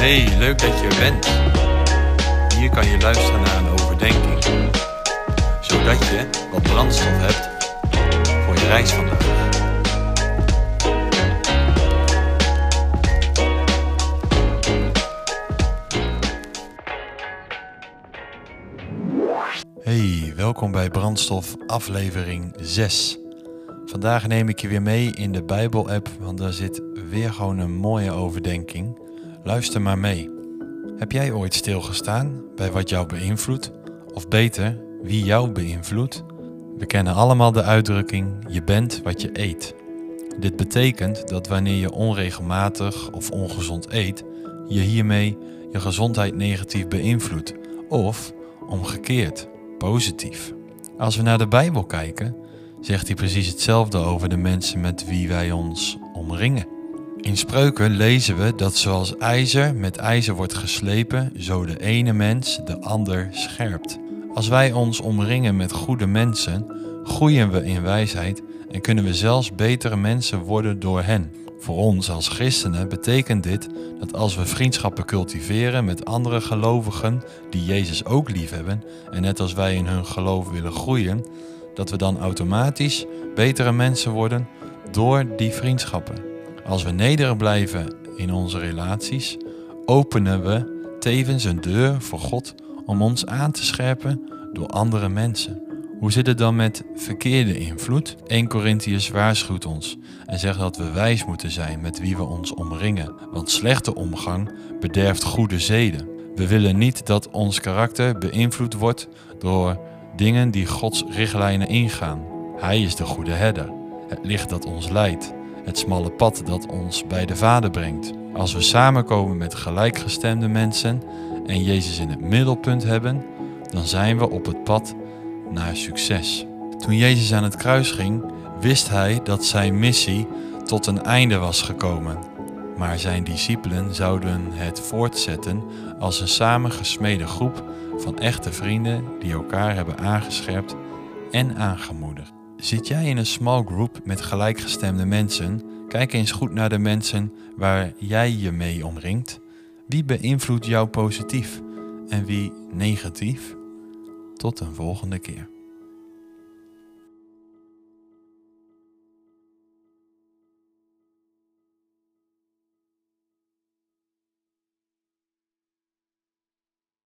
Hey, leuk dat je er bent. Hier kan je luisteren naar een overdenking, zodat je wat brandstof hebt voor je reis vandaag. Hey, welkom bij Brandstof aflevering 6. Vandaag neem ik je weer mee in de Bijbel-app, want daar zit weer gewoon een mooie overdenking. Luister maar mee. Heb jij ooit stilgestaan bij wat jou beïnvloedt? Of beter, wie jou beïnvloedt? We kennen allemaal de uitdrukking: je bent wat je eet. Dit betekent dat wanneer je onregelmatig of ongezond eet, je hiermee je gezondheid negatief beïnvloedt. Of omgekeerd, positief. Als we naar de Bijbel kijken, zegt hij precies hetzelfde over de mensen met wie wij ons omringen. In spreuken lezen we dat zoals ijzer met ijzer wordt geslepen, zo de ene mens de ander scherpt. Als wij ons omringen met goede mensen, groeien we in wijsheid en kunnen we zelfs betere mensen worden door hen. Voor ons als christenen betekent dit dat als we vriendschappen cultiveren met andere gelovigen die Jezus ook liefhebben en net als wij in hun geloof willen groeien, dat we dan automatisch betere mensen worden door die vriendschappen. Als we nederig blijven in onze relaties, openen we tevens een deur voor God om ons aan te scherpen door andere mensen. Hoe zit het dan met verkeerde invloed? 1 Corinthians waarschuwt ons en zegt dat we wijs moeten zijn met wie we ons omringen, want slechte omgang bederft goede zeden. We willen niet dat ons karakter beïnvloed wordt door dingen die Gods richtlijnen ingaan. Hij is de goede herder, het licht dat ons leidt, het smalle pad dat ons bij de Vader brengt. Als we samenkomen met gelijkgestemde mensen en Jezus in het middelpunt hebben, dan zijn we op het pad naar succes. Toen Jezus aan het kruis ging, wist hij dat zijn missie tot een einde was gekomen. Maar zijn discipelen zouden het voortzetten als een samengesmede groep van echte vrienden die elkaar hebben aangescherpt en aangemoedigd. Zit jij in een small group met gelijkgestemde mensen? Kijk eens goed naar de mensen waar jij je mee omringt. Wie beïnvloedt jou positief en wie negatief? Tot een volgende keer.